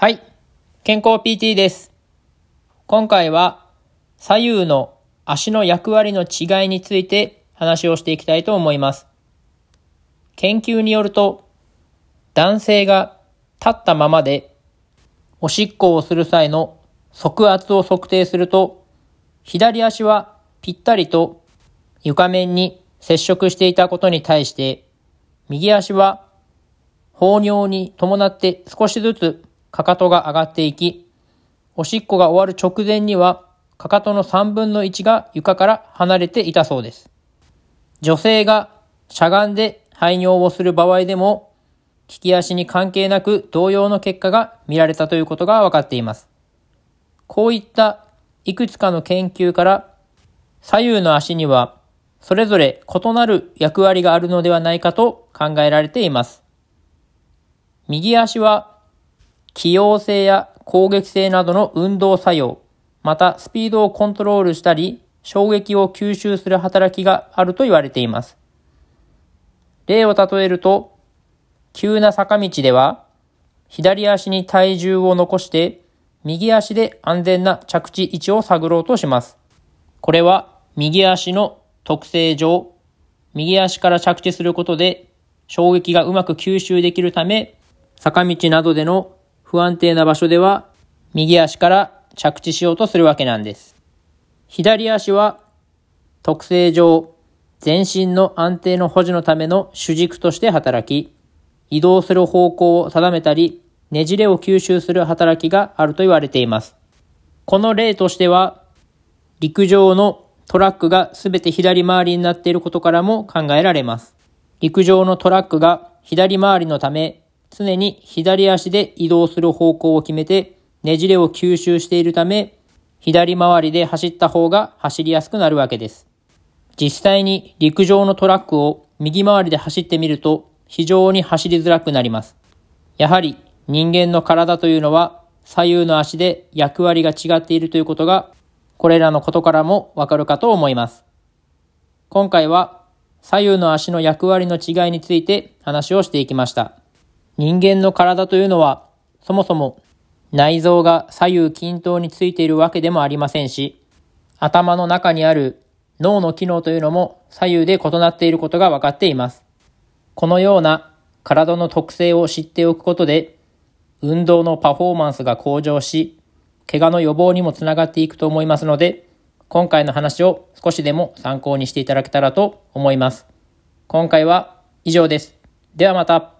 はい。健康 PT です。今回は左右の足の役割の違いについて話をしていきたいと思います。研究によると、男性が立ったままでおしっこをする際の側圧を測定すると、左足はぴったりと床面に接触していたことに対して、右足は放尿に伴って少しずつかかとが上がっていき、おしっこが終わる直前には、かかとの3分の1が床から離れていたそうです。女性がしゃがんで排尿をする場合でも、利き足に関係なく同様の結果が見られたということが分かっています。こういったいくつかの研究から、左右の足にはそれぞれ異なる役割があるのではないかと考えられています。右足は器用性や攻撃性などの運動作用、またスピードをコントロールしたり、衝撃を吸収する働きがあると言われています。例を例えると、急な坂道では、左足に体重を残して、右足で安全な着地位置を探ろうとします。これは右足の特性上、右足から着地することで衝撃がうまく吸収できるため、坂道などでの不安定な場所では右足から着地しようとするわけなんです。左足は特性上、全身の安定の保持のための主軸として働き、移動する方向を定めたり、ねじれを吸収する働きがあると言われています。この例としては、陸上のトラックがすべて左回りになっていることからも考えられます。陸上のトラックが左回りのため、常に左足で移動する方向を決めて、ねじれを吸収しているため、左回りで走った方が走りやすくなるわけです。実際に陸上のトラックを右回りで走ってみると、非常に走りづらくなります。やはり人間の体というのは左右の足で役割が違っているということがこれらのことからもわかるかと思います。今回は左右の足の役割の違いについて話をしていきました。人間の体というのはそもそも内臓が左右均等についているわけでもありませんし、頭の中にある脳の機能というのも左右で異なっていることが分かっています。このような体の特性を知っておくことで、運動のパフォーマンスが向上し、怪我の予防にもつながっていくと思いますので、今回の話を少しでも参考にしていただけたらと思います。今回は以上です。ではまた。